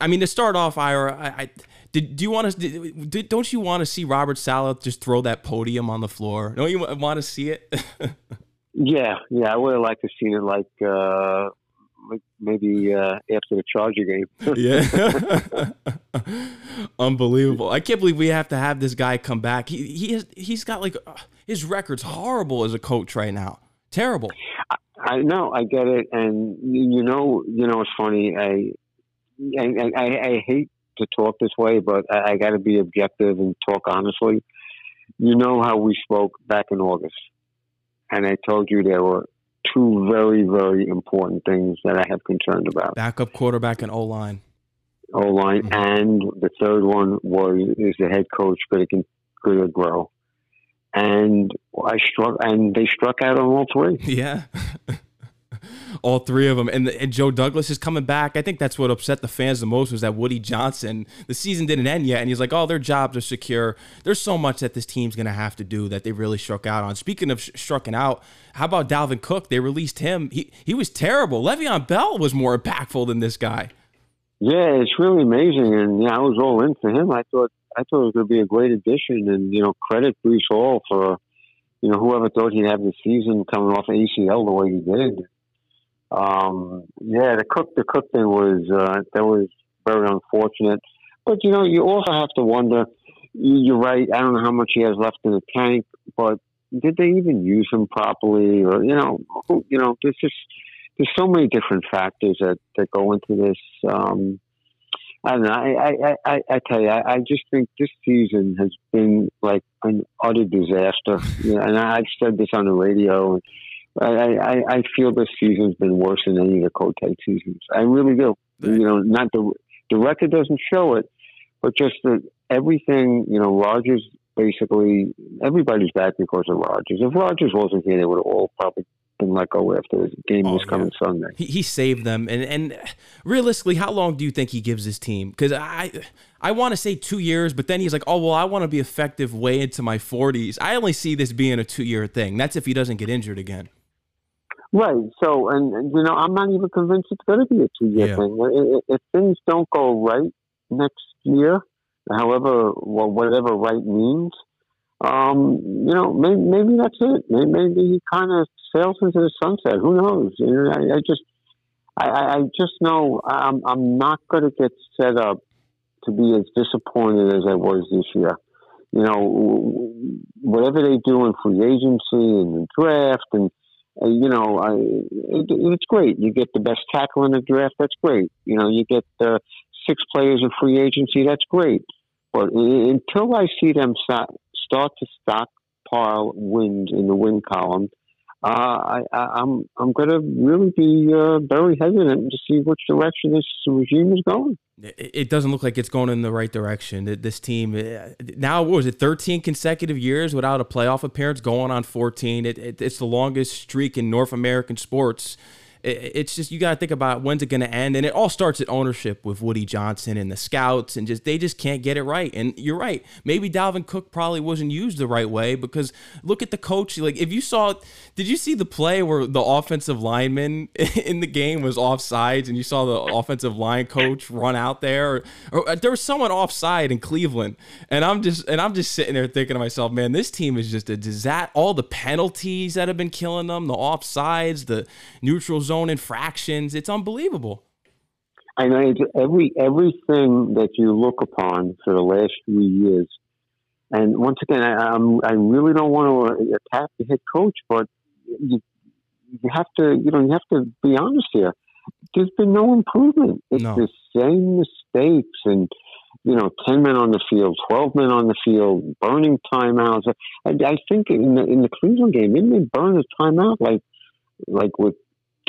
I mean, to start off, Ira, I, I did. Do you want to? Did, don't you want to see Robert Saleh just throw that podium on the floor? Don't you want to see it? yeah, yeah, I would have liked to see it like uh, maybe uh, after the Charger game. yeah, unbelievable! I can't believe we have to have this guy come back. He he has, he's got like uh, his record's horrible as a coach right now. Terrible. I, I know, I get it, and you know, you know, it's funny. I I, I, I hate to talk this way, but I, I got to be objective and talk honestly. You know how we spoke back in August, and I told you there were two very, very important things that I have concerned about: backup quarterback and O line. O line, mm-hmm. and the third one was is the head coach going to going to grow, and I struck, and they struck out on all three. Yeah. all three of them. And, and Joe Douglas is coming back. I think that's what upset the fans the most was that Woody Johnson, the season didn't end yet. And he's like, oh, their jobs are secure. There's so much that this team's going to have to do that they really struck out on. Speaking of sh- strucking out, how about Dalvin Cook? They released him. He, he was terrible. Le'Veon Bell was more impactful than this guy. Yeah, it's really amazing. And yeah, I was all in for him. I thought I thought it was going to be a great addition. And, you know, credit Breece Hall for, you know, whoever thought he'd have the season coming off ACL the way he did. Um, yeah, the cook the cook thing was uh, that was very unfortunate. But you know, you also have to wonder. You're right. I don't know how much he has left in the tank, but did they even use him properly? Or you know, you know, there's just there's so many different factors that that go into this. Um, I don't know. I, I, I, I tell you, I, I just think this season has been like an utter disaster. and I've said this on the radio. And, I, I, I feel this season's been worse than any of the Kotite seasons. I really do. You know, not the the record doesn't show it, but just that everything. You know, Rodgers basically everybody's back because of Rodgers. If Rodgers wasn't here, they would have all probably been let go after the game oh, this coming yeah. Sunday. He, he saved them, and and realistically, how long do you think he gives his team? Because I I want to say two years, but then he's like, oh well, I want to be effective way into my forties. I only see this being a two year thing. That's if he doesn't get injured again. Right. So, and, and, you know, I'm not even convinced it's going to be a two year yeah. thing. If, if, things don't go right next year, however, well, whatever right means, um, you know, maybe, maybe that's it. Maybe, maybe he kind of sails into the sunset. Who knows? You know, I, I just, I, I just know I'm, I'm not going to get set up to be as disappointed as I was this year. You know, whatever they do in free agency and the draft and uh, you know, I, it, it's great. You get the best tackle in the draft. That's great. You know, you get uh, six players in free agency. That's great. But until I see them start, to stockpile wins in the win column, uh, I, am I'm, I'm going to really be uh, very hesitant to see which direction this regime is going. It doesn't look like it's going in the right direction. This team uh, now, what was it, 13 consecutive years without a playoff appearance, going on 14. It, it, it's the longest streak in North American sports it's just you got to think about when's it going to end, and it all starts at ownership with Woody Johnson and the scouts, and just they just can't get it right. And you're right, maybe Dalvin Cook probably wasn't used the right way because look at the coach. Like if you saw, did you see the play where the offensive lineman in the game was offsides, and you saw the offensive line coach run out there, or, or uh, there was someone offside in Cleveland, and I'm just and I'm just sitting there thinking to myself, man, this team is just a disaster. All the penalties that have been killing them, the offsides, the neutral zone zone infractions. It's unbelievable. I know it's every everything that you look upon for the last few years. And once again, I, I'm, I really don't want to attack the head coach, but you, you have to, you know, you have to be honest here. There's been no improvement. It's no. the same mistakes and, you know, 10 men on the field, 12 men on the field, burning timeouts. I, I think in the, in the Cleveland game, didn't they burn a timeout like, like with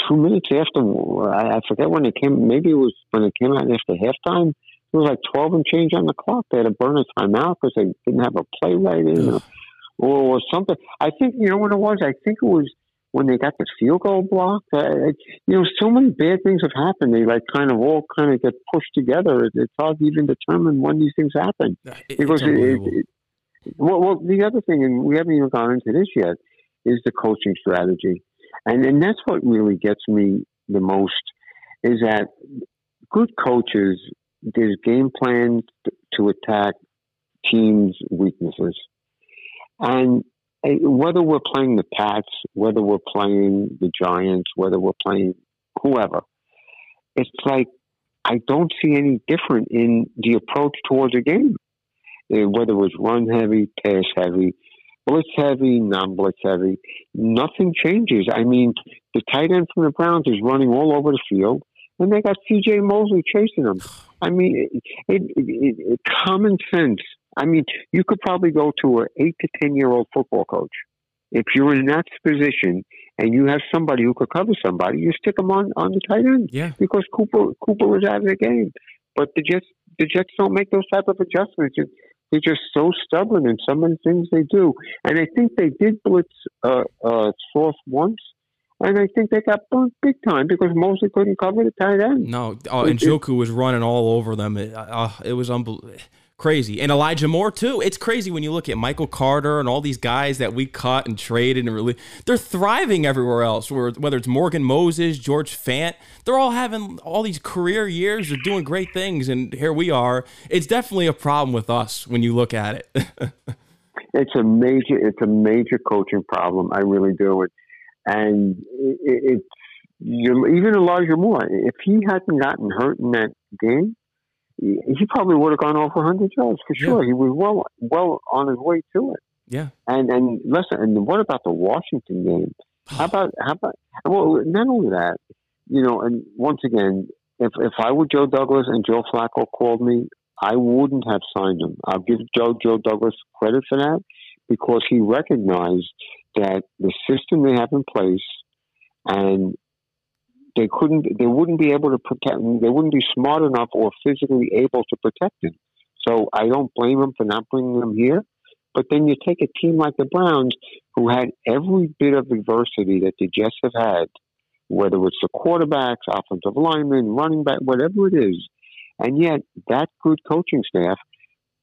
two minutes after, I, I forget when it came, maybe it was when it came out after halftime. It was like 12 and change on the clock. They had to burn a timeout because they didn't have a play right in or, or something. I think, you know what it was? I think it was when they got the field goal blocked. Uh, you know, so many bad things have happened. They like kind of all kind of get pushed together. It's hard to even determine when these things happen. It, because it, it, well, well, the other thing, and we haven't even gone into this yet, is the coaching strategy. And and that's what really gets me the most is that good coaches, there's game plans to attack teams' weaknesses. And whether we're playing the Pats, whether we're playing the Giants, whether we're playing whoever, it's like I don't see any different in the approach towards a game. Eh, whether it's run heavy, pass heavy, blitz heavy, non blitz heavy, nothing changes. I mean, the tight end from the Browns is running all over the field, and they got C.J. Mosley chasing them. I mean, it, it, it, it, common sense. I mean, you could probably go to an eight to ten year old football coach. If you're in that position and you have somebody who could cover somebody, you stick them on on the tight end. Yeah. Because Cooper Cooper was out of the game, but the Jets the Jets don't make those type of adjustments. They're just so stubborn in some of the things they do. And I think they did blitz uh, uh, Sauce once, and I think they got burnt big time because Mosley couldn't cover the tight end. No, oh, and Njoku was running all over them. It, uh, it was unbelievable crazy. And Elijah Moore too. It's crazy when you look at Michael Carter and all these guys that we cut and traded and really they're thriving everywhere else. Whether it's Morgan Moses, George Fant, they're all having all these career years. They're doing great things, and here we are. It's definitely a problem with us when you look at it. it's a major, it's a major coaching problem. I really do it, and it, it's you even Elijah Moore. If he hadn't gotten hurt in that game he probably would have gone over 100 yards for sure. Yeah. He was well well on his way to it. Yeah. And and listen, and what about the Washington game? How about how about well, not only that, you know, and once again, if if I were Joe Douglas and Joe Flacco called me, I wouldn't have signed him. I'll give Joe Joe Douglas credit for that because he recognized that the system they have in place and they couldn't, they wouldn't be able to protect. They wouldn't be smart enough or physically able to protect him. So I don't blame him for not bringing him here. But then you take a team like the Browns, who had every bit of adversity that the Jets have had, whether it's the quarterbacks, offensive linemen, running back, whatever it is, and yet that good coaching staff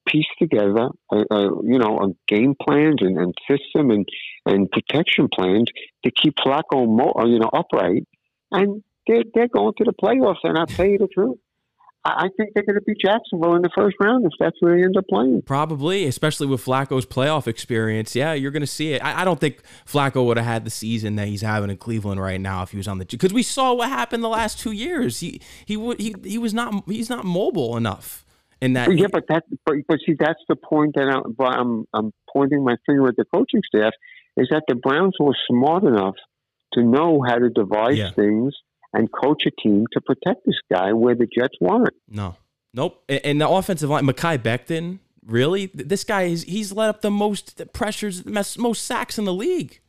pieced together, a, a, you know, a game plans and, and system and and protection plans to keep Flacco, uh, you know, upright and they're, they're going to the playoffs. And I'll tell you the truth. I think they're going to beat Jacksonville in the first round if that's where they end up playing. Probably, especially with Flacco's playoff experience. Yeah, you're going to see it. I, I don't think Flacco would have had the season that he's having in Cleveland right now if he was on the because we saw what happened the last two years. He he he he was not he's not mobile enough in that. Yeah, but that but, but see that's the point that I'm, I'm I'm pointing my finger at the coaching staff is that the Browns were smart enough to know how to devise yeah. things and coach a team to protect this guy where the Jets weren't. No, nope. And the offensive line, Mekhi Becton, really, this guy is he's let up the most pressures, most sacks in the league.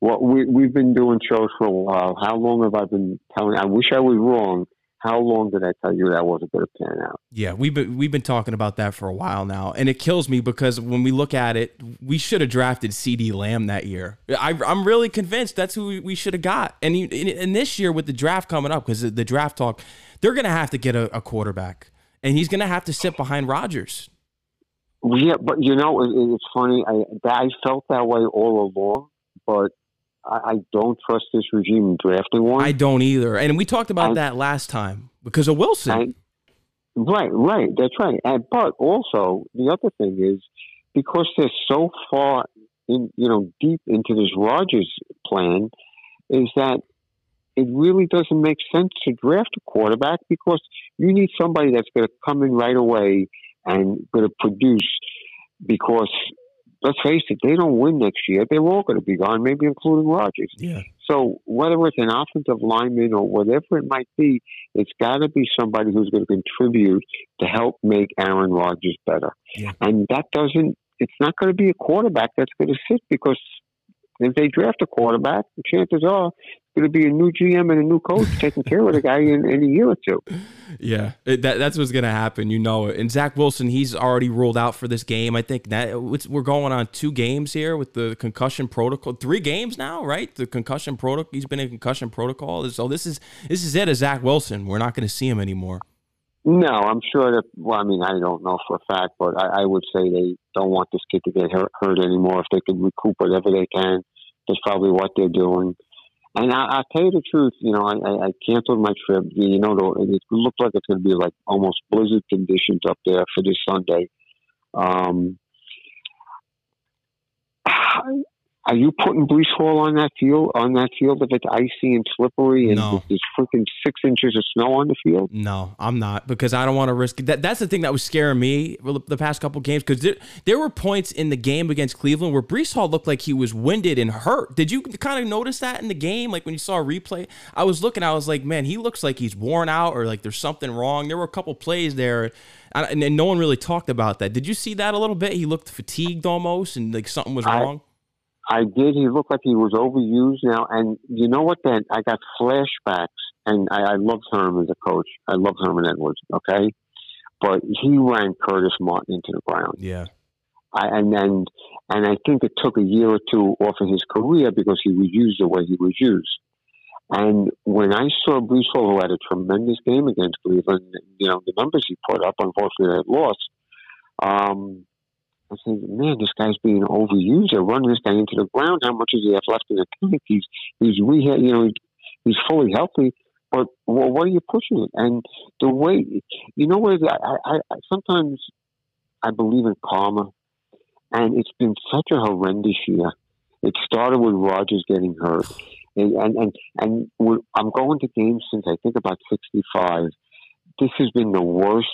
Well, we we've been doing shows for a while. How long have I been telling? I wish I was wrong, how long did I tell you that wasn't going to pan out? Yeah, we've been we've been talking about that for a while now, and it kills me because when we look at it, we should have drafted CeeDee Lamb that year. I, am really convinced that's who we should have got. And and this year with the draft coming up, because the draft talk, they're going to have to get a, a quarterback, and he's going to have to sit behind Rodgers. Yeah, but you know, it, it's funny. I I felt that way all along, but I don't trust this regime drafting one. I don't either. And we talked about that last time because of Wilson. Right, right. That's right. And, but also, the other thing is because they're so far in, you know, deep into this Rodgers plan, is that it really doesn't make sense to draft a quarterback because you need somebody that's going to come in right away and going to produce because let's face it, they don't win next year. They're all going to be gone, maybe including Rodgers. Yeah. So whether it's an offensive lineman or whatever it might be, it's got to be somebody who's going to contribute to help make Aaron Rodgers better. Yeah. And that doesn't. It's not going to be a quarterback that's going to sit because if they draft a quarterback, the chances are going to be a new GM and a new coach taking care of the guy in, in a year or two. Yeah, it, that, that's what's going to happen. You know it. And Zach Wilson, he's already ruled out for this game. I think that we're going on two games here with the concussion protocol. Three games now, right? The concussion protocol. He's been in concussion protocol. So this is this is it as Zach Wilson. We're not going to see him anymore. No, I'm sure that. Well, I mean, I don't know for a fact, but I, I would say they don't want this kid to get hurt, hurt anymore. If they can recoup whatever they can, that's probably what they're doing. And I, I'll tell you the truth, you know, I, I, canceled my trip. You know, it looked like it's going to be like almost blizzard conditions up there for this Sunday. Um, are you putting Breece Hall on that field on that field if it's icy and slippery and No. there's freaking six inches of snow on the field? No, I'm not because I don't want to risk that. That's the thing that was scaring me the past couple games because there, there were points in the game against Cleveland where Breece Hall looked like he was winded and hurt. Did you kind of notice that in the game? Like when you saw a replay, I was looking, I was like, man, he looks like he's worn out or like there's something wrong. There were a couple plays there, and, and no one really talked about that. Did you see that a little bit? He looked fatigued almost, and like something was I- wrong. I did. He looked like he was overused now. And you know what? Then I got flashbacks, and I, I loved Herman as a coach. I loved Herman Edwards. Okay, but he ran Curtis Martin into the ground. Yeah, I, and then, and I think it took a year or two off of his career because he was used the way he was used. And when I saw Breece Hall, who had a tremendous game against Cleveland, you know the numbers he put up, unfortunately, they lost. Um, I said, man, this guy's being overused. They're running this guy into the ground. How much does he have left in the tank? He's he's rehab, you know, he's fully healthy. But well, what are you pushing it? And the way, you know, what? I, I, I sometimes I believe in karma, and it's been such a horrendous year. It started with Rodgers getting hurt, and and and, and I'm going to games since I think about '65. This has been the worst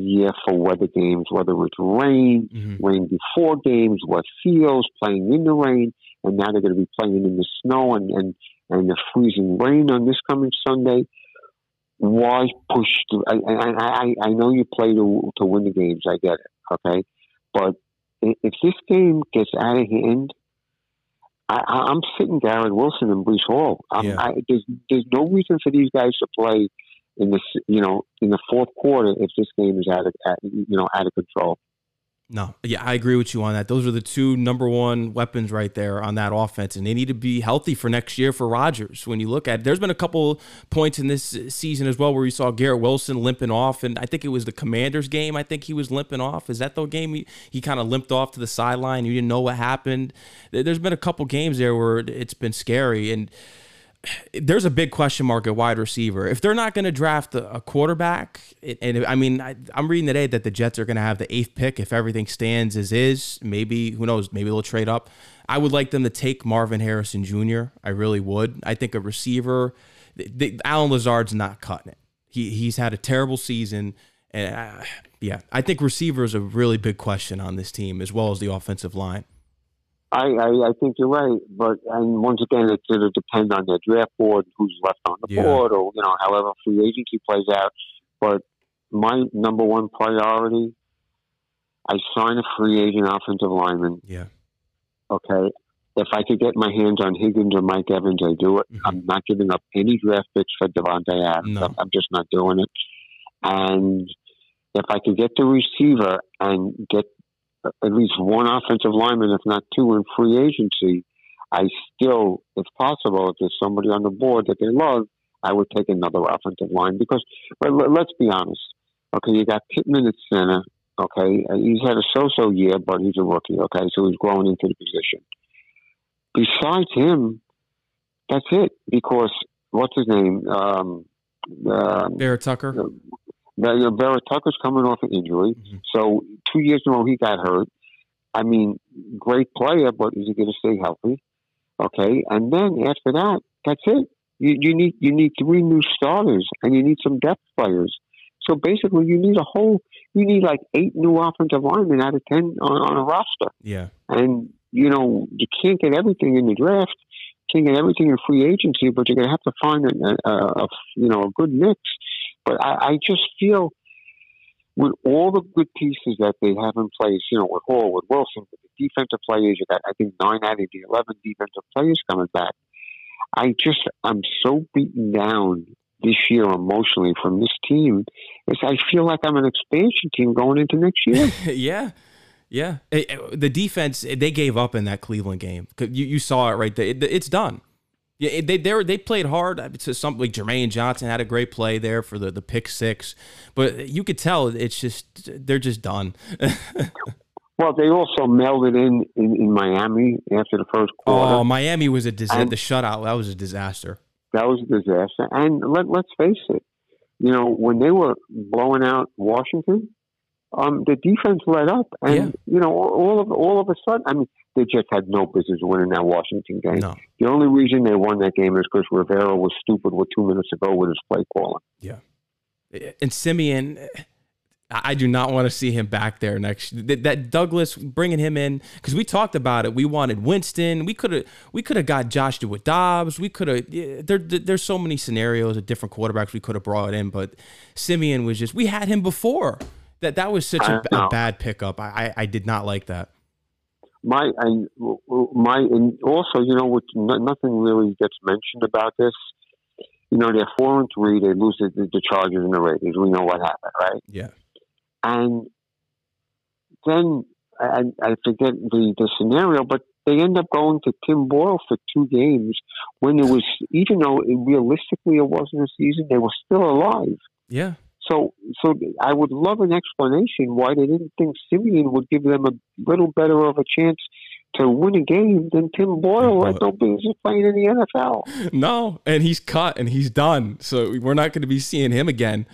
year for weather games, whether it's rain, Mhm. rain before games, wet fields, playing in the rain, and now they're going to be playing in the snow and, and, and the freezing rain on this coming Sunday. Why push through? I, I, I, I know you play to, to win the games, I get it, okay? But if this game gets out of hand, I, I'm sitting Garrett Wilson and Breece Hall. I'm, Yeah. I, there's, there's no reason for these guys to play in this, you know, in the fourth quarter if this game is out of, you know, out of control. No, yeah, I agree with you on that. Those are the two number one weapons right there on that offense, and they need to be healthy for next year for Rodgers. When you look at, there's been a couple points in this season as well where you saw Garrett Wilson limping off, and I think it was the Commanders game. I think he was limping off. Is that the game he, he kind of limped off to the sideline? You didn't know what happened. There's been a couple games there where it's been scary, and there's a big question mark at wide receiver. If they're not going to draft a, quarterback, and I mean, I, I'm reading today that the Jets are going to have the eighth pick if everything stands as is. Maybe who knows? Maybe they'll trade up. I would like them to take Marvin Harrison Jr. I really would. I think a receiver. The, Allen Lazard's not cutting it. He he's had a terrible season, and uh, yeah, I think receiver is a really big question on this team as well as the offensive line. I, I, I think you're right, but and once again, it's going to depend on the draft board, who's left on the Yeah. board, or you know, however free agency plays out. But my number one priority, I sign a free agent offensive lineman. Yeah, Okay, if I could get my hands on Higgins or Mike Evans, I do it. Mhm. I'm not giving up any draft picks for Davante Adams. No. I'm just not doing it. And if I could get the receiver and get at least one offensive lineman, if not two, in free agency, I still, if possible, if there's somebody on the board that they love, I would take another offensive line because, but let- let's be honest. Okay, you got Pittman at center. Okay, Uh, he's had a so-so year, but he's a rookie. Okay, so he's growing into the position. Besides him, that's it. Because what's his name? Um, uh, Barrett Tucker. now, you know, Barrett Tucker's coming off an injury. Mhm. So two years in a row he got hurt. I mean, great player, but is he going to stay healthy? Okay, and then after that, that's it. You, you need you need three new starters, and you need some depth players. So basically, you need a whole you need like eight new offensive linemen out of ten on, on a roster. Yeah, And you know, you can't get everything in the draft, can't get everything in free agency, but you're going to have to find a, a, a you know a good mix. But I, I just feel with all the good pieces that they have in place, you know, with Hall, with Wilson, with the defensive players, you got I think nine out of the eleven defensive players coming back. I just I'm so beaten down this year emotionally from this team. Is I feel like I'm an expansion team going into next year. yeah. Yeah, the defense they gave up in that Cleveland game. You you saw it right there. It- it's done. Yeah, they they were, they played hard. To some like Jermaine Johnson had a great play there for the the pick six, but you could tell it's just they're just done. Well, they also mailed it in, in, in Miami after the first quarter. Oh, Miami was a disaster. The shutout that was a disaster. That was a disaster. And let, let's face it, you know, when they were blowing out Washington, um, the defense let up, and yeah. you know, all of all of a sudden, I mean, they just had no business winning that Washington game. No. The only reason they won that game is because Rivera was stupid with two minutes to go with his play calling. Yeah, and Siemian. I do not want to see him back there next. That, that Douglas bringing him in because we talked about it. We wanted Winston. We could have we could have got Joshua Dobbs. We could have. There, there's so many scenarios of different quarterbacks we could have brought in, but Siemian was just we had him before. That that was such a, a bad pickup. I, I, I did not like that. My and my and also you know nothing really gets mentioned about this. You know they're four and three. They lose the, the Chargers and the Raiders. We know what happened, right? Yeah and then I, I forget the, the scenario, but they end up going to Tim Boyle for two games when it was, even though it, realistically it wasn't a season, they were still alive. Yeah. So, so I would love an explanation why they didn't think Siemian would give them a little better of a chance to win a game than Tim Boyle had no business playing in the NFL. No, and he's cut and he's done. So we're not going to be seeing him again.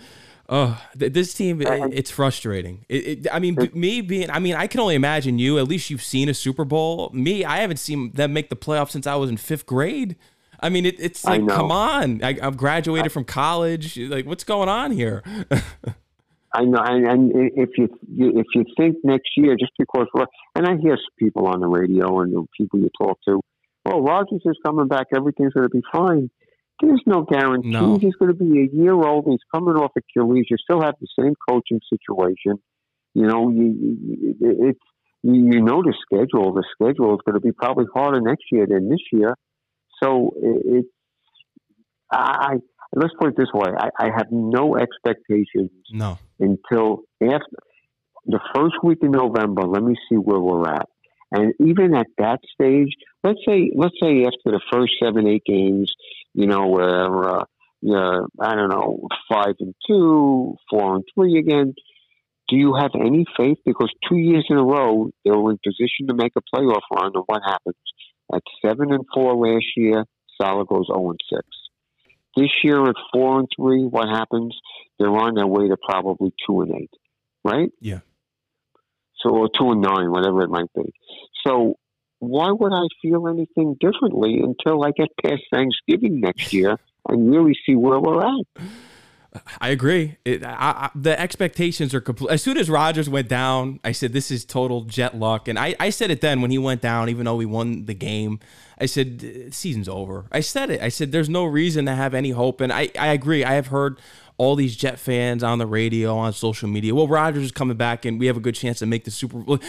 Oh, this team, it's frustrating. It, it, I mean, me being, I mean, I can only imagine you, at least you've seen a Super Bowl. Me, I haven't seen them make the playoffs since I was in fifth grade. I mean, it, it's like, come on. I, have graduated I, from college. Like, what's going on here? I know, and, and, if you if you think next year, just because, and I hear people on the radio and the people you talk to, oh, well, Rodgers is coming back, everything's going to be fine. There's no guarantee. No. He's going to be a year old. He's coming off Achilles. You still have the same coaching situation. You know, you, it's you know the schedule. The schedule is going to be probably harder next year than this year. So it's I let's put it this way: I, I have no expectations. No. Until after the first week in November. Let me see where we're at. And even at that stage, let's say let's say after the first seven eight games, you know, where uh, yeah, I don't know, five and two, four and three again. Do you have any faith? Because two years in a row they were in position to make a playoff run, and what happens? At seven and four last year, Saleh goes zero and six. This year at four and three, what happens? They're on their way to probably two and eight, right? Yeah. So or two and nine, whatever it might be. So why would I feel anything differently until I get past Thanksgiving next year and really see where we're at? I agree. It, I, I, the expectations are complete. As soon as Rodgers went down, I said this is total jet luck, and I, I said it then when he went down. Even though we won the game, I said season's over. I said it. I said there's no reason to have any hope, and I, I agree. I have heard all these Jet fans on the radio, on social media. Well, Rodgers is coming back, and we have a good chance to make the Super Bowl.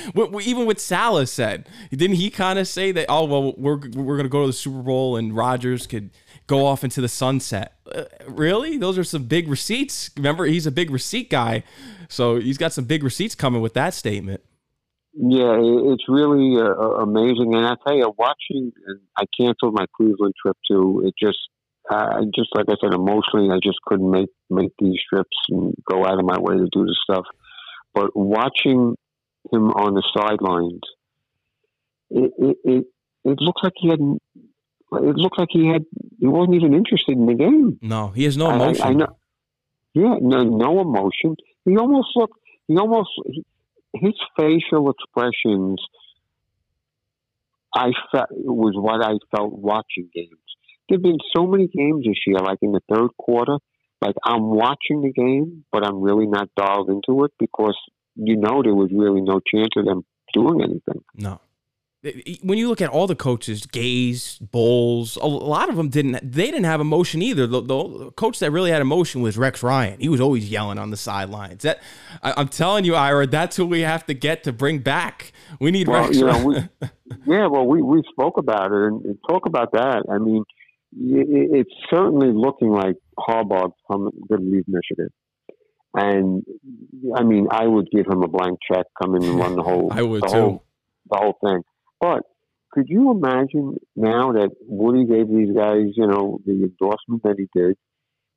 Even what Saleh said, didn't he kind of say that? Oh, well, we're we're gonna go to the Super Bowl, and Rodgers could go off into the sunset. Uh, really? Those are some big receipts. Remember, he's a big receipt guy, so he's got some big receipts coming with that statement. Yeah, it's really uh, amazing, and I tell you, watching. I canceled my Cleveland trip too. It just uh, just like I said, emotionally, I just couldn't make make these trips and go out of my way to do the stuff. But watching him on the sidelines, it it it, it looked like he had. It looked like he had. He wasn't even interested in the game. No, he has no emotion. I, I know. Yeah, no, no emotion. He almost looked. He almost. He, his facial expressions. I felt was what I felt watching games there've been so many games this year, like in the third quarter, like I'm watching the game, but I'm really not dialed into it because you know there was really no chance of them doing anything. No. When you look at all the coaches, Gase, Bowles, a lot of them didn't. They didn't have emotion either. The, the coach that really had emotion was Rex Ryan. He was always yelling on the sidelines. That I, am telling you, Ira, that's who we have to get to bring back. We need well, Rex. You know, we, yeah, well, we we spoke about it and, talk about that. I mean, it's certainly looking like Harbaugh's going to leave Michigan. And I mean, I would give him a blank check, come in and run the whole. I would the too. Whole, the whole thing. But could you imagine now that Woody gave these guys, you know, the endorsement that he did,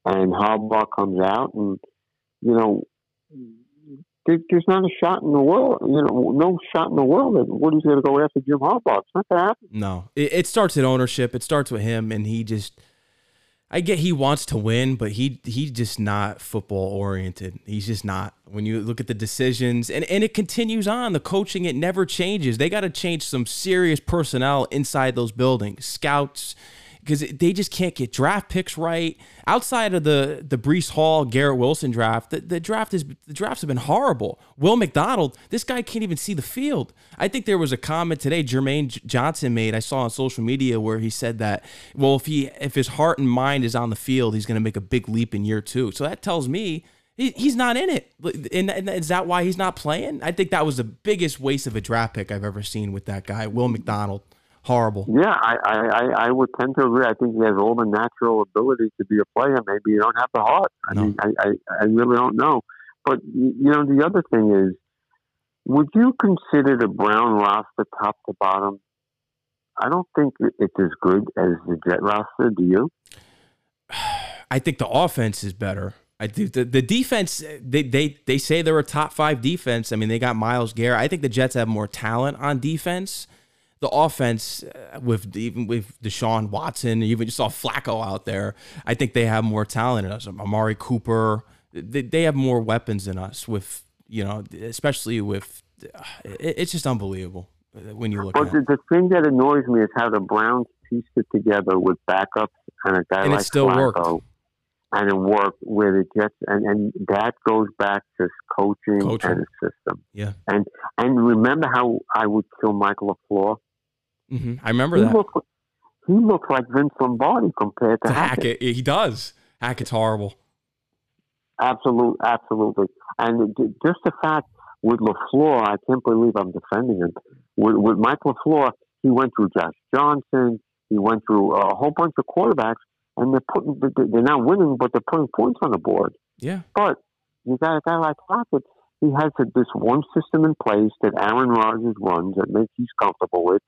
and Harbaugh comes out, and you know, there's not a shot in the world, you know, no shot in the world that Woody's going to go after Jim Harbaugh. It's not going to happen. No, it, it starts at ownership. It starts with him, and he just. I get he wants to win, but he he's just not football oriented. He's just not. When you look at the decisions, and, and it continues on, the coaching it never changes. They got to change some serious personnel inside those buildings, scouts, because they just can't get draft picks right. Outside of the the Breece Hall, Garrett Wilson draft, the, the draft is the drafts have been horrible. Will McDonald, this guy can't even see the field. I think there was a comment today Jermaine Johnson made. I saw on social media where he said that well, if he if his heart and mind is on the field, he's going to make a big leap in year two. So that tells me he's not in it. And, is that why he's not playing? I think that was the biggest waste of a draft pick I've ever seen with that guy, Will McDonald horrible. Yeah, I, I, I would tend to agree. I think he has all the natural ability to be a player. Maybe you don't have the heart. I no. mean, I, I, I really don't know. But you know, the other thing is, would you consider the Brown roster top to bottom? I don't think it's as good as the Jet roster. Do you? I think the offense is better. I think the, the defense they, they they say they're a top five defense. I mean, they got Myles Garrett. I think the Jets have more talent on defense the offense uh, with even with Deshaun Watson, even you saw Flacco out there. I think they have more talent in us. Amari Cooper, they, they have more weapons than us. With you know, especially with uh, it, it's just unbelievable when you look. But the, the, thing that annoys me is how the Browns pieced it together with backups and a guy and like it still Flacco, worked. And it worked with it just and, and that goes back to coaching, coaching. and the system. Yeah. And and remember how I would kill Michael LaFleur Mm-hmm. I remember he that. Looked, he looks like Vince Lombardi compared to, Hackett. Hackett. He does. Hackett's horrible. Absolutely, absolutely. And just the fact with LaFleur, I can't believe I'm defending him. With, with Mike LaFleur, he went through Josh Johnson. He went through a whole bunch of quarterbacks, and they're putting they're not winning, but they're putting points on the board. Yeah. But you got a guy like Hackett. He has this one system in place that Aaron Rodgers runs that makes he's comfortable with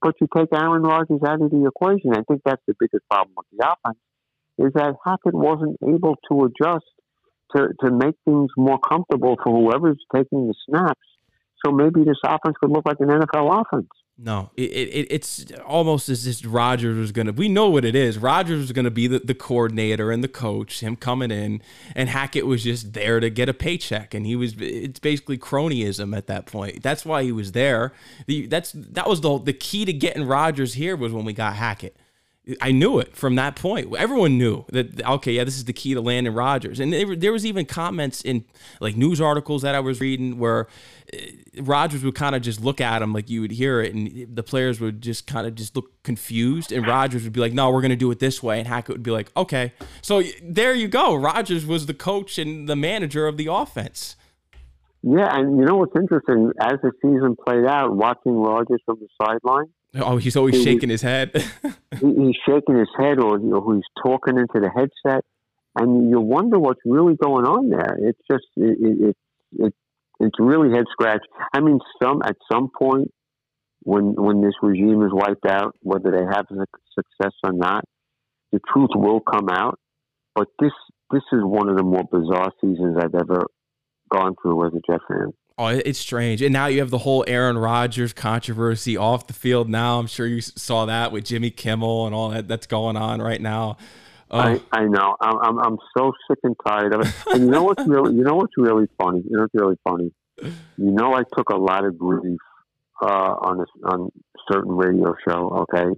but you take Aaron Rodgers out of the equation. I think that's the biggest problem with the offense is that Hackett wasn't able to adjust to, to make things more comfortable for whoever's taking the snaps. So maybe this offense could look like an NFL offense. No, it, it it's almost as if Rodgers was gonna. We know what it is. Rodgers was gonna be the, the coordinator and the coach. Him coming in, and Hackett was just there to get a paycheck, and he was. It's basically cronyism at that point. That's why he was there. The, that's that was the the key to getting Rodgers here was when we got Hackett. I knew it from that point. Everyone knew that okay, yeah, this is the key to Landon Rodgers. And there, was even comments in like news articles that I was reading where uh, Rodgers would kind of just look at him like you would hear it, and the players would just kind of just look confused, and Rodgers would be like, "No, we're going to do it this way," and Hackett would be like, "Okay." So there you go. Rodgers was the coach and the manager of the offense. Yeah, and you know what's interesting? As the season played out, watching Rodgers from the sideline Oh, he's always he, shaking his head. he, he's shaking his head, or you know, he's talking into the headset, and you wonder what's really going on there. It's just it, it, it it's really head scratch. I mean, some at some point when when this regime is wiped out, whether they have success or not, the truth will come out. But this this is one of the more bizarre seasons I've ever gone through as a Jet fan. Oh, it's strange. And now you have the whole Aaron Rodgers controversy off the field now. I'm sure you saw that with Jimmy Kimmel and all that that's going on right now. Oh. I, I know. I'm, I'm so sick and tired of it. And you know what's really you know what's really funny? You know what's really funny? You know I took a lot of grief uh, on this on certain radio show, okay,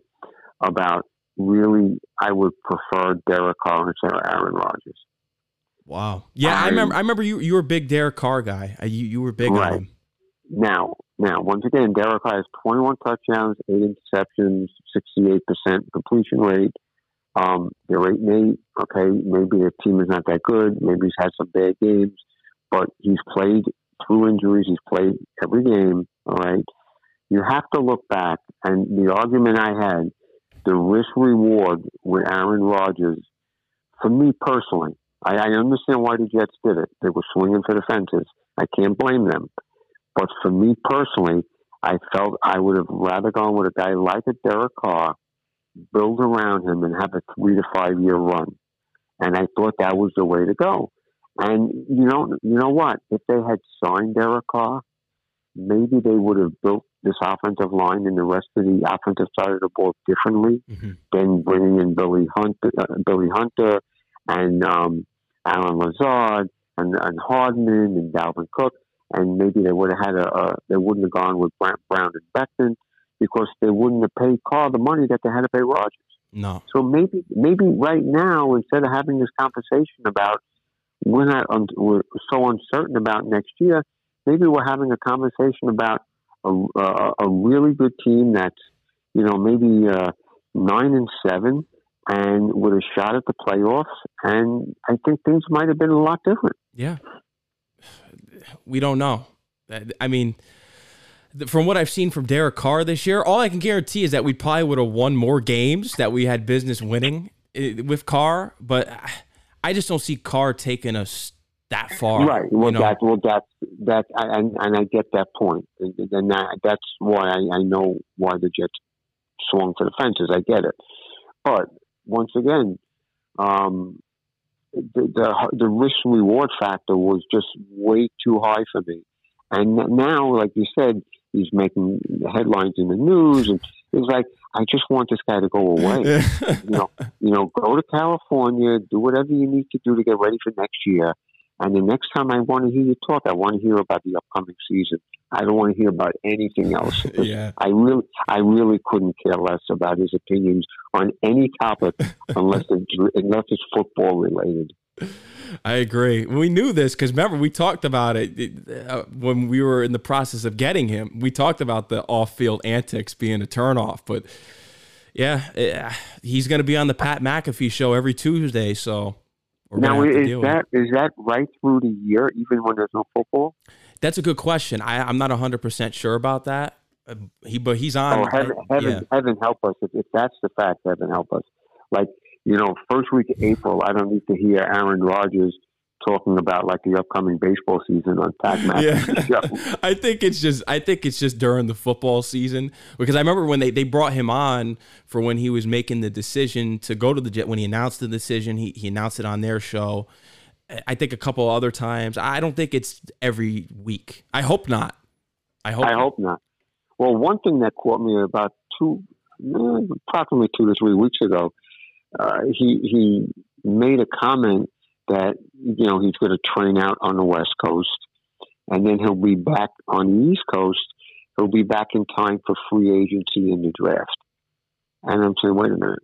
about really I would prefer Derek Carr instead of Aaron Rodgers. Wow. Yeah, I, I remember. I remember you. You were a big Derek Carr guy. Uh, you you were big right. on him. Now, now, once again, Derek Carr has 21 touchdowns, eight interceptions, 68 percent completion rate. Um, they're eight and eight. Okay, maybe the team is not that good. Maybe he's had some bad games, but he's played through injuries. He's played every game. All right. You have to look back, and the argument I had, the risk reward with Aaron Rodgers, for me personally, I, I understand why the Jets did it. They were swinging for the fences. I can't blame them. But for me personally, I felt I would have rather gone with a guy like a Derek Carr, build around him, and have a three to five year run. And I thought that was the way to go. And you know, you know what? If they had signed Derek Carr, maybe they would have built this offensive line and the rest of the offensive side of the ball differently mm-hmm. than bringing in Billy Hunter, uh, Billy Hunter, and um, Allen Lazard and, and Hardman and Dalvin Cook, and maybe they would have had a, a they wouldn't have gone with Brant Brown and Becton because they wouldn't have paid Carr the money that they had to pay Rodgers. No. So maybe maybe right now instead of having this conversation about we're not un- we're so uncertain about next year, maybe we're having a conversation about a, a, a really good team that's you know maybe uh, nine and seven and with a shot at the playoffs. And I think things might have been a lot different. Yeah, we don't know. I mean from what I've seen from Derek Carr this year, all I can guarantee is that we probably would have won more games that we had business winning eh, with Carr. But I just don't see Carr taking us that far. Right. Well, you know? that well that that and and I get that point, and, and that, that's why I, I know why the Jets swung for the fences. I get it, but once again, um, the, the the risk reward factor was just way too high for me. And now, like you said, he's making headlines in the news, and it's like I just want this guy to go away. you know, you know, go to California, do whatever you need to do to get ready for next year. And the next time I want to hear you talk, I want to hear about the upcoming season. I don't want to hear about anything else. yeah. I really, I really couldn't care less about his opinions on any topic unless it's, unless it's football related. I agree. We knew this because remember we talked about it uh, when we were in the process of getting him. We talked about the off-field antics being a turnoff, but yeah, uh, he's going to be on the Pat McAfee show every Tuesday. So now is that is that right through the year, even when there's no football? That's a good question. I, I'm not 100 percent sure about that. Uh, he, but he's on. Oh, heaven, heaven, yeah. heaven help us if, if that's the fact. Heaven help us. Like you know, first week of April, I don't need to hear Aaron Rodgers talking about like the upcoming baseball season on Pat Yeah. I think it's just I think it's just during the football season because I remember when they, they brought him on for when he was making the decision to go to the Jet when he announced the decision he he announced it on their show. I think a couple other times. I don't think it's every week. I hope not. I hope. I hope not. Well, one thing that caught me about two, eh, approximately two to three weeks ago, uh, he he made a comment that you know he's going to train out on the West Coast, and then he'll be back on the East Coast. He'll be back in time for free agency in the draft. And I'm saying, wait a minute,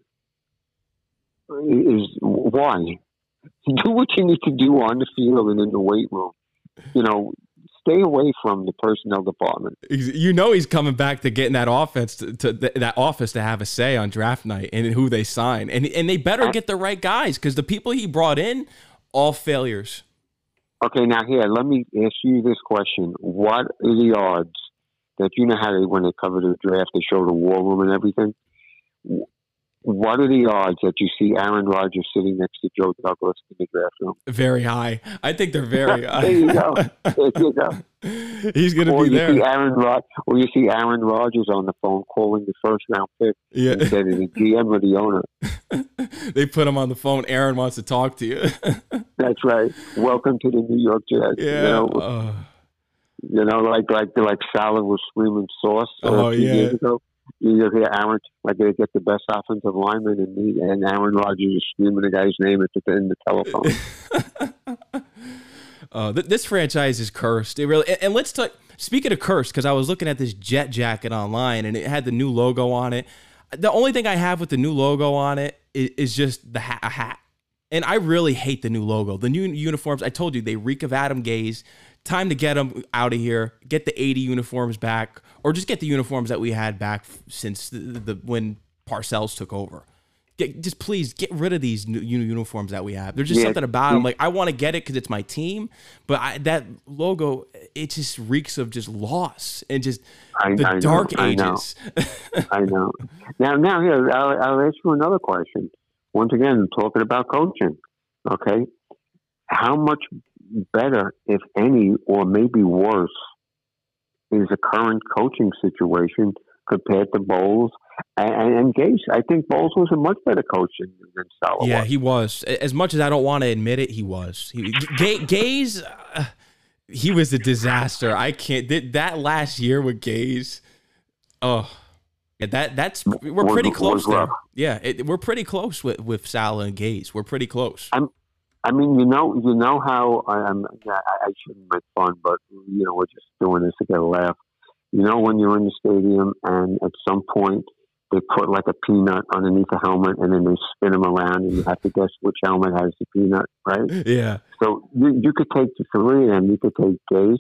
is why? Do what you need to do on the field and in the weight room. You know, stay away from the personnel department. You know he's coming back to getting that offense to, to that office to have a say on draft night and who they sign, and and they better get the right guys because the people he brought in, all failures. Okay, now here let me ask you this question: What are the odds that you know how they when they cover the draft they show the war room and everything? What are the odds that you see Aaron Rodgers sitting next to Joe Douglas in the draft room? Very high. I think they're very high. there you go. There you go. He's going to be you there. See Aaron Rod- or you see Aaron Rodgers on the phone calling the first round pick yeah. instead of the GM or the owner. they put him on the phone. Aaron wants to talk to you. That's right. Welcome to the New York Jets. Yeah. You know, uh, you know like like like Saleh was screaming sauce. Oh yeah. You hear Aaron like they get the best offensive lineman, and me and Aaron Rodgers is screaming the guy's name at the end of the telephone. uh, th- this franchise is cursed. It really. And, and let's talk. Speaking of cursed, because I was looking at this jet jacket online, and it had the new logo on it. The only thing I have with the new logo on it is, is just the hat, a hat. And I really hate the new logo. The new uniforms, I told you, they reek of Adam Gase time to get them out of here, get the 80 uniforms back, or just get the uniforms that we had back since the, the when Parcells took over. Get, just please get rid of these new uniforms that we have. There's just yeah. something about them. Mm. Like I want to get it because it's my team, but I, that logo it just reeks of just loss and just I, the I dark know, ages. I know. I know. Now, now here I'll, I'll ask you another question. Once again, talking about coaching. Okay, how much better, if any, or maybe worse, is the current coaching situation compared to Bowles and, and Gase. I think Bowles was a much better coach than, than. Yeah, was. he was. As much as I don't want to admit it, he was. He, G- Gase, uh, he was a disaster. I can't. That, that last year with Gase, oh, yeah, that that's we're pretty Was- close was there. Yeah, it, we're pretty close with with Salah and Gase. We're pretty close. I mean, you know, you know how I, I'm. I, I shouldn't make fun, but you know, we're just doing this to get a laugh. You know, when you're in the stadium and at some point they put like a peanut underneath the helmet and then they spin them around and you have to guess which helmet has the peanut, right? Yeah, So you, you could take the three of them. You could take Gase,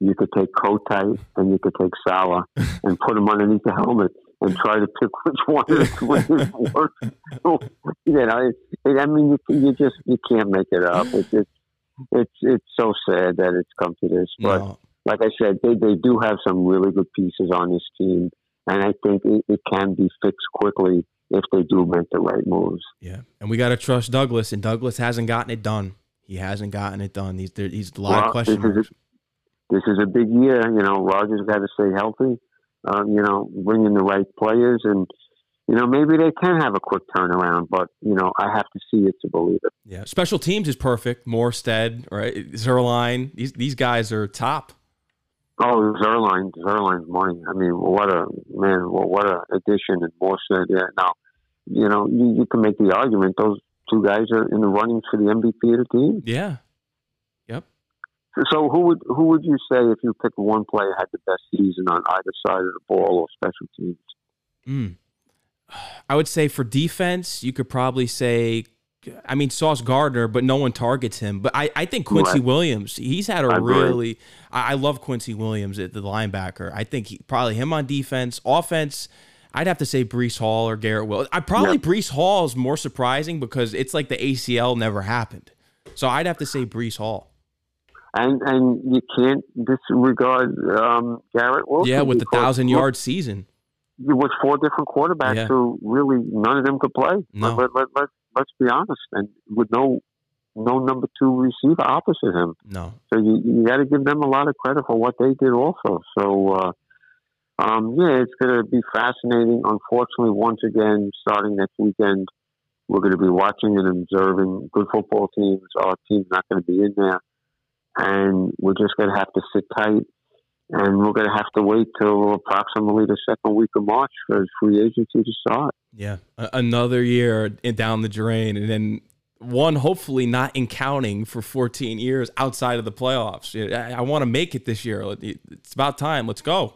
you could take Kotite, and you could take Salah and put them underneath the helmet and try to pick which one of the three is worse. you know, it, it, I mean, you, you just you can't make it up. It's it's it's it's so sad that it's come to this. But no, like I said, they they do have some really good pieces on this team, and I think it, it can be fixed quickly if they do make the right moves. yeah, and we got to trust Douglas, and Douglas hasn't gotten it done. He hasn't gotten it done. He's there, he's a lot Well, of question this is marks. this is a big year. You know, Rodgers got to stay healthy. Um, you know, bring in the right players, and you know maybe they can have a quick turnaround. But you know, I have to see it to believe it. Yeah, special teams is perfect. Morstead, right? Zuerlein. These these guys are top. Oh, Zuerlein, Zuerlein's money. I mean, what a man! What, what a addition and more said. Yeah, now, you know, you, you can make the argument those two guys are in the running for the MVP of the team. Yeah, So who would who would you say if you picked one player had the best season on either side of the ball or special teams? Mm. I would say for defense, you could probably say, I mean, Sauce Gardner, but no one targets him. But I, I think Quincy Right. Williams, he's had a I really, I, I love Quincy Williams at the linebacker. I think he, probably him on defense. Offense, I'd have to say Breece Hall or Garrett Will. I probably Yeah. Breece Hall is more surprising because it's like the ACL never happened. So I'd have to say Breece Hall. And and you can't disregard um, Garrett Wilson. Yeah, with the thousand yard season. with four different quarterbacks Yeah. who really none of them could play. No. Let, let, let, let's be honest, and with no no number two receiver opposite him. No. So you you got to give them a lot of credit for what they did also. So uh, um, yeah, it's going to be fascinating. Unfortunately, once again, starting next weekend, we're going to be watching and observing good football teams. Our team's not going to be in there, and we're just going to have to sit tight. And we're going to have to wait till approximately the second week of March for free agency to start. Yeah, another year down the drain, and then one hopefully not in counting for 14 years outside of the playoffs. I, I want to make it this year. It's about time. Let's go.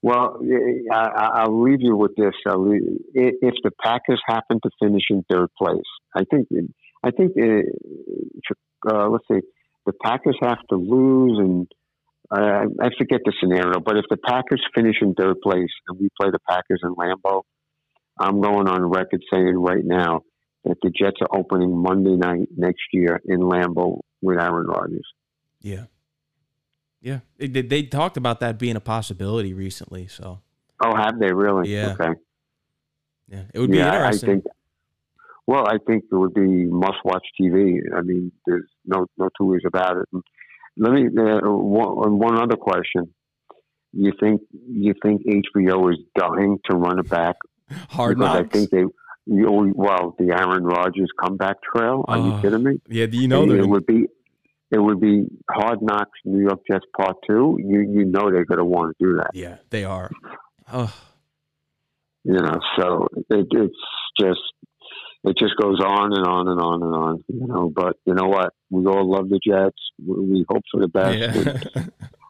Well, I, I- I'll leave you with this. Leave, if the Packers happen to finish in third place, I think I think uh, uh, let's see, the Packers have to lose, and uh, I forget the scenario. But if the Packers finish in third place and we play the Packers in Lambeau, I'm going on record saying right now that the Jets are opening Monday night next year in Lambeau with Aaron Rodgers. Yeah, yeah. They, they, talked about that being a possibility recently. So Oh, have they really? Yeah. Okay. yeah, it would be yeah, interesting. I think. Well, I think it would be must-watch TV. I mean, there's no no two ways about it. And let me uh, one, one other question. You think you think HBO is dying to run it back? Hard because knocks. I think they. You, well, the Aaron Rodgers comeback trail. Are you Oh, kidding me? yeah, do you know they're it would be. It would be Hard Knocks, New York Jets Part Two. You you know they're going to want to do that. yeah they are. Oh, you know so it, it's just it just goes on and on and on and on you know but you know what we all love the jets we, hope for the best yeah.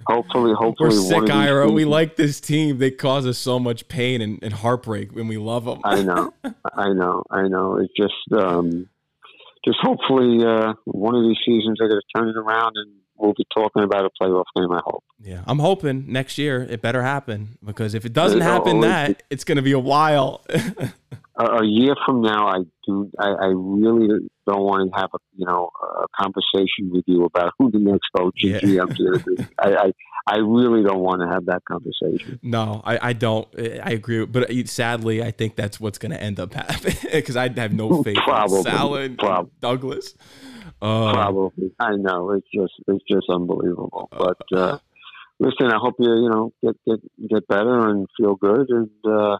hopefully hopefully We're sick, Ira. We like this team. They cause us so much pain and, and heartbreak when we love them. i know i know i know it's just um just hopefully uh one of these seasons they're going to turn it around and we'll be talking about a playoff game i hope Yeah, I'm hoping next year it better happen because if it doesn't It happen, that it's going to be a while. a, a year from now, I do. I, I really don't want to have a you know a conversation with you about who the next coach Yeah. GM is be. I, I I really don't want to have that conversation. no, I, I don't. I agree, but sadly, I think that's what's going to end up happening because I have no faith Probably. in Saleh and Prob- Douglas. Uh, Probably, I know it's just it's just unbelievable. But uh, listen, I hope you you know get get get better and feel good, and uh,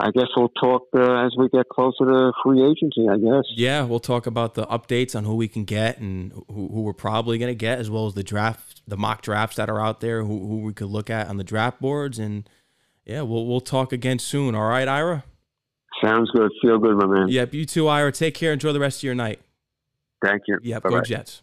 I guess we'll talk uh, as we get closer to free agency. I guess. Yeah, we'll talk about the updates on who we can get and who, who we're probably going to get, as well as the draft, the mock drafts that are out there, who, who we could look at on the draft boards, and yeah, we'll we'll talk again soon. All right, Ira. Sounds good. Feel good, my man. Yep. You too, Ira. Take care. Enjoy the rest of your night. Thank you. Yep. Bye-bye. Go Jets.